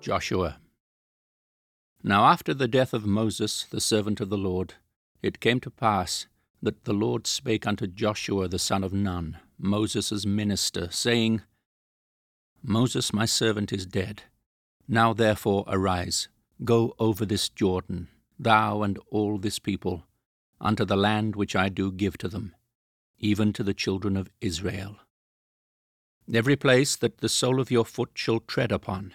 Joshua. Now after the death of Moses, the servant of the Lord, it came to pass that the Lord spake unto Joshua the son of Nun, Moses' minister, saying, Moses my servant is dead. Now therefore arise, go over this Jordan, thou and all this people, unto the land which I do give to them, even to the children of Israel. Every place that the sole of your foot shall tread upon,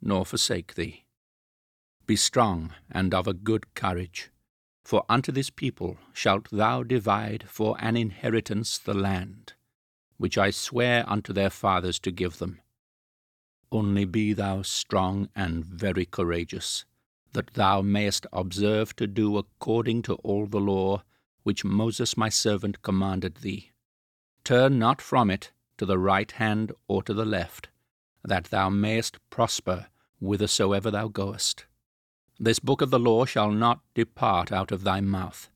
nor forsake thee. Be strong and of a good courage, for unto this people shalt thou divide for an inheritance the land, which I swear unto their fathers to give them. Only be thou strong and very courageous, that thou mayest observe to do according to all the law which Moses my servant commanded thee. Turn not from it to the right hand or to the left, that thou mayest prosper whithersoever thou goest. This book of the law shall not depart out of thy mouth,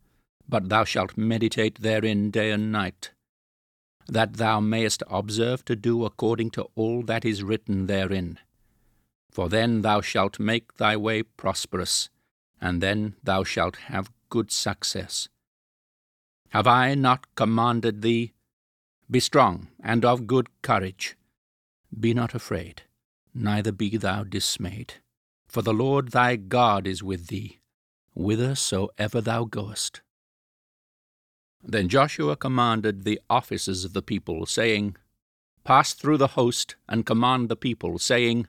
but thou shalt meditate therein day and night, that thou mayest observe to do according to all that is written therein. For then thou shalt make thy way prosperous, and then thou shalt have good success. Have I not commanded thee? Be strong and of good courage. Be not afraid, neither be thou dismayed. For the Lord thy God is with thee, whithersoever thou goest. Then Joshua commanded the officers of the people, saying, Pass through the host, and command the people, saying,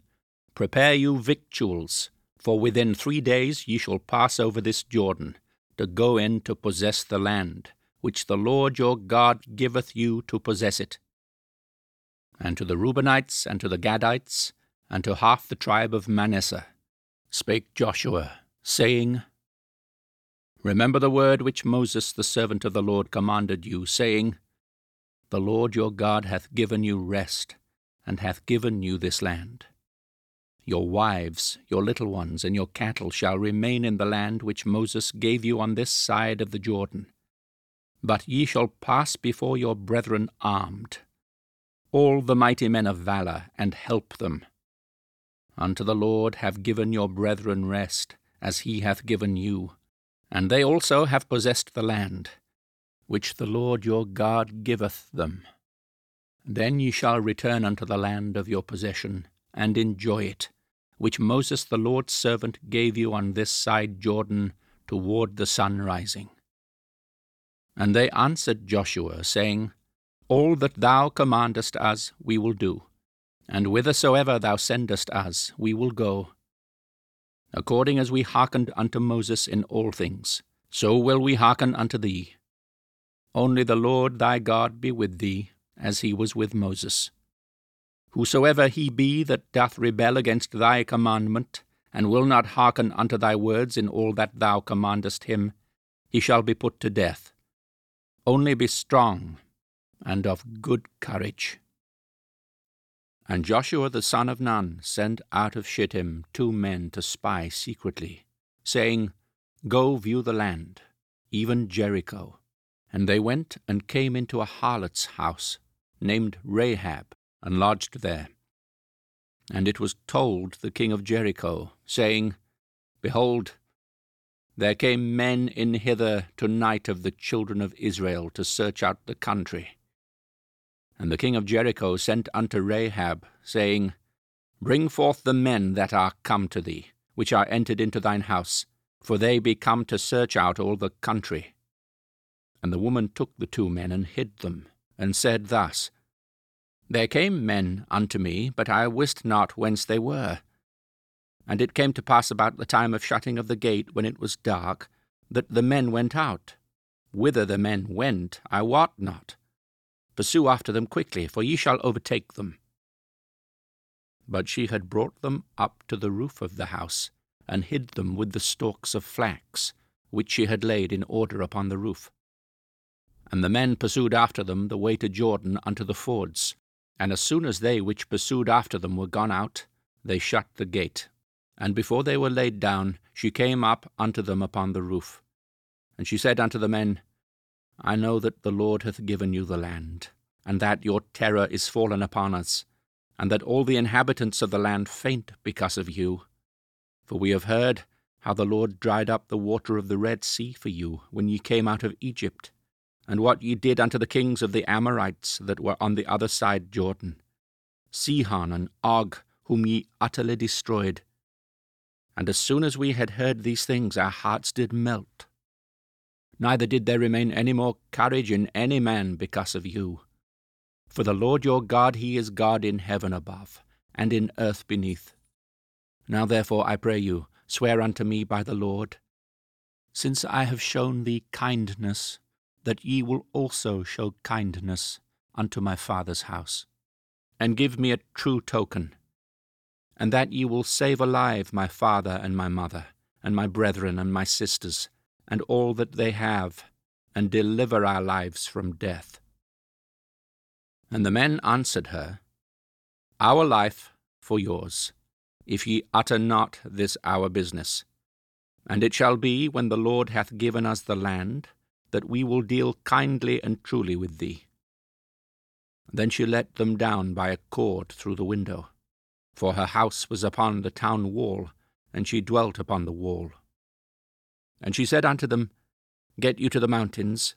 Prepare you victuals, for within three days ye shall pass over this Jordan, to go in to possess the land, which the Lord your God giveth you to possess it. And to the Reubenites, and to the Gadites, and to half the tribe of Manasseh, spake Joshua, saying, Remember the word which Moses the servant of the Lord commanded you, saying, The Lord your God hath given you rest, and hath given you this land. Your wives, your little ones, and your cattle shall remain in the land which Moses gave you on this side of the Jordan but ye shall pass before your brethren armed, all the mighty men of valour, and help them. Unto the Lord have given your brethren rest, as he hath given you, and they also have possessed the land, which the Lord your God giveth them. Then ye shall return unto the land of your possession, and enjoy it, which Moses the Lord's servant gave you on this side Jordan toward the sun rising. And they answered Joshua, saying, All that thou commandest us we will do, and whithersoever thou sendest us we will go. According as we hearkened unto Moses in all things, so will we hearken unto thee. Only the Lord thy God be with thee, as he was with Moses. Whosoever he be that doth rebel against thy commandment, and will not hearken unto thy words in all that thou commandest him, he shall be put to death. Only be strong and of good courage. And Joshua the son of Nun sent out of Shittim two men to spy secretly, saying, Go view the land, even Jericho. And they went and came into a harlot's house, named Rahab, and lodged there. And it was told the king of Jericho, saying, Behold, there came men in hither to night of the children of Israel to search out the country. And the king of Jericho sent unto Rahab, saying, Bring forth the men that are come to thee, which are entered into thine house, for they be come to search out all the country. And the woman took the two men and hid them, and said thus, There came men unto me, but I wist not whence they were. And it came to pass about the time of shutting of the gate, when it was dark, that the men went out. Whither the men went, I wot not. Pursue after them quickly, for ye shall overtake them. But she had brought them up to the roof of the house, and hid them with the stalks of flax, which she had laid in order upon the roof. And the men pursued after them the way to Jordan unto the fords. And as soon as they which pursued after them were gone out, they shut the gate. And before they were laid down, she came up unto them upon the roof. And she said unto the men, I know that the Lord hath given you the land, and that your terror is fallen upon us, and that all the inhabitants of the land faint because of you. For we have heard how the Lord dried up the water of the Red Sea for you when ye came out of Egypt, and what ye did unto the kings of the Amorites that were on the other side Jordan, Sihon and Og, whom ye utterly destroyed. And as soon as we had heard these things, our hearts did melt. Neither did there remain any more courage in any man because of you. For the Lord your God, he is God in heaven above, and in earth beneath. Now therefore, I pray you, swear unto me by the Lord, since I have shown thee kindness, that ye will also show kindness unto my father's house, and give me a true token, and that ye will save alive my father and my mother, and my brethren and my sisters, and all that they have, and deliver our lives from death. And the men answered her, Our life for yours, if ye utter not this our business. And it shall be, when the Lord hath given us the land, that we will deal kindly and truly with thee. Then she let them down by a cord through the window, for her house was upon the town wall, and she dwelt upon the wall. And she said unto them, Get you to the mountains,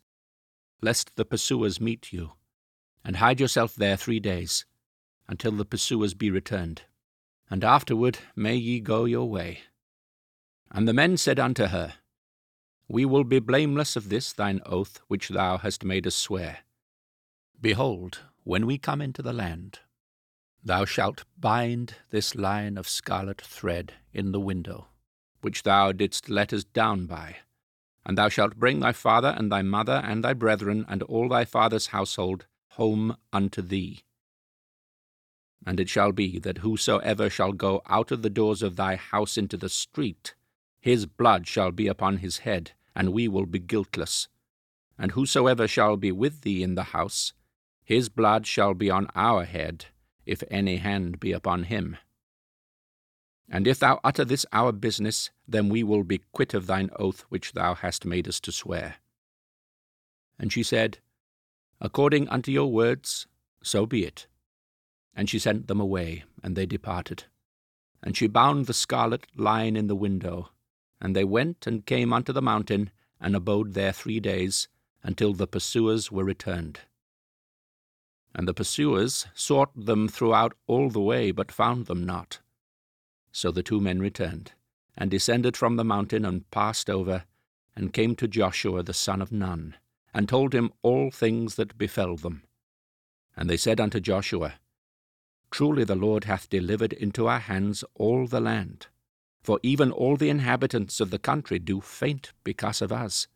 lest the pursuers meet you, and hide yourself there three days, until the pursuers be returned, and afterward may ye go your way. And the men said unto her, we will be blameless of this thine oath which thou hast made us swear. Behold, when we come into the land, thou shalt bind this line of scarlet thread in the window, which thou didst let us down by, and thou shalt bring thy father and thy mother and thy brethren and all thy father's household home unto thee. And it shall be that whosoever shall go out of the doors of thy house into the street, his blood shall be upon his head, and we will be guiltless. And whosoever shall be with thee in the house, his blood shall be on our head, if any hand be upon him. And if thou utter this our business, then we will be quit of thine oath which thou hast made us to swear. And she said, According unto your words, so be it. And she sent them away, and they departed. And she bound the scarlet line in the window, and they went and came unto the mountain, and abode there three days, until the pursuers were returned. And the pursuers sought them throughout all the way, but found them not. So the two men returned, and descended from the mountain, and passed over, and came to Joshua the son of Nun, and told him all things that befell them. And they said unto Joshua, Truly the Lord hath delivered into our hands all the land for even all the inhabitants of the country do faint because of us.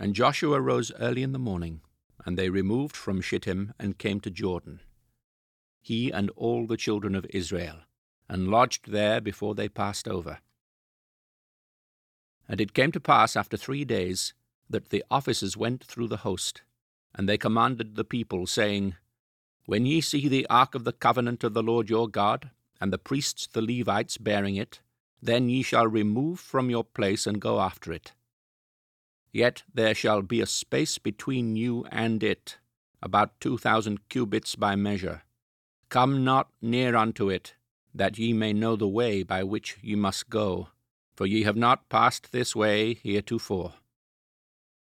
And Joshua rose early in the morning, and they removed from Shittim and came to Jordan, he and all the children of Israel, and lodged there before they passed over. And it came to pass after three days that the officers went through the host, and they commanded the people, saying, When ye see the ark of the covenant of the Lord your God, and the priests the Levites bearing it, then ye shall remove from your place and go after it. Yet there shall be a space between you and it, about two thousand cubits by measure. Come not near unto it, that ye may know the way by which ye must go, for ye have not passed this way heretofore.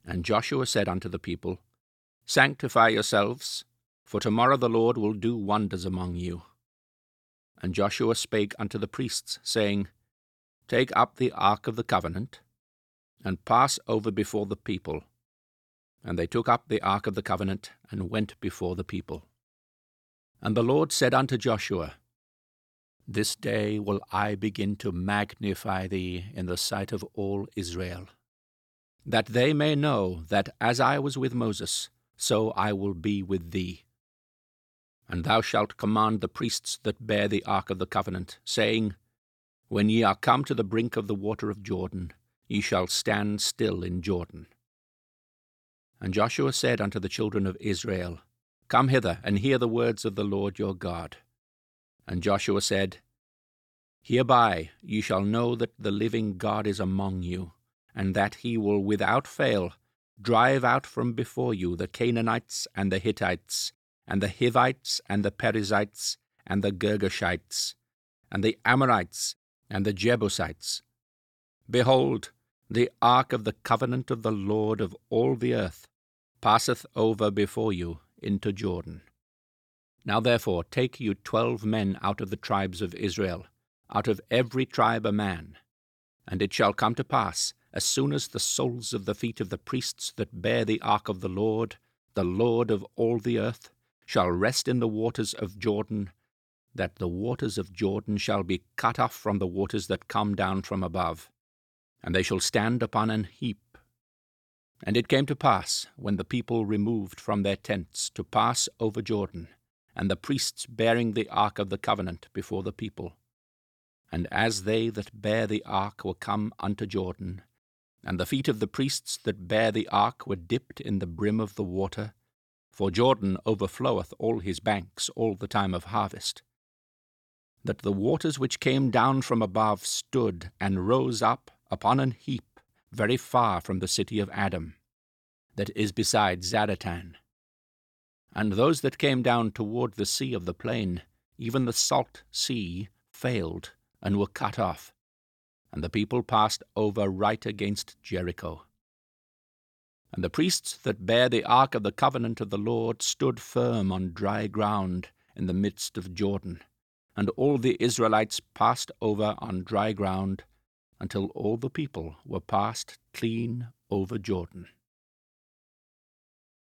And Joshua said unto the people, Sanctify yourselves, for tomorrow the Lord will do wonders among you. And Joshua spake unto the priests, saying, Take up the ark of the covenant, and pass over before the people. And they took up the ark of the covenant, and went before the people. And the Lord said unto Joshua, This day will I begin to magnify thee in the sight of all Israel, that they may know that as I was with Moses, so I will be with thee And thou shalt command the priests that bear the ark of the covenant, saying, When ye are come to the brink of the water of Jordan, ye shall stand still in Jordan. And Joshua said unto the children of Israel, Come hither, and hear the words of the Lord your God. And Joshua said, Hereby ye shall know that the living God is among you, and that he will without fail drive out from before you the Canaanites and the Hittites, and the Hivites, and the Perizzites, and the Girgashites, and the Amorites, and the Jebusites. Behold, the ark of the covenant of the Lord of all the earth passeth over before you into Jordan. Now therefore take you twelve men out of the tribes of Israel, out of every tribe a man. And it shall come to pass, as soon as the soles of the feet of the priests that bear the ark of the Lord, the Lord of all the earth, shall rest in the waters of Jordan, that the waters of Jordan shall be cut off from the waters that come down from above, and they shall stand upon an heap. And it came to pass, when the people removed from their tents to pass over Jordan, and the priests bearing the ark of the covenant before the people, and as they that bear the ark were come unto Jordan, and the feet of the priests that bear the ark were dipped in the brim of the water, for Jordan overfloweth all his banks all the time of harvest. That the waters which came down from above stood and rose up upon an heap very far from the city of Adam, that is beside Zaretan. And those that came down toward the sea of the plain, even the salt sea, failed and were cut off, and the people passed over right against Jericho. And the priests that bear the ark of the covenant of the Lord stood firm on dry ground in the midst of Jordan. And all the Israelites passed over on dry ground until all the people were passed clean over Jordan.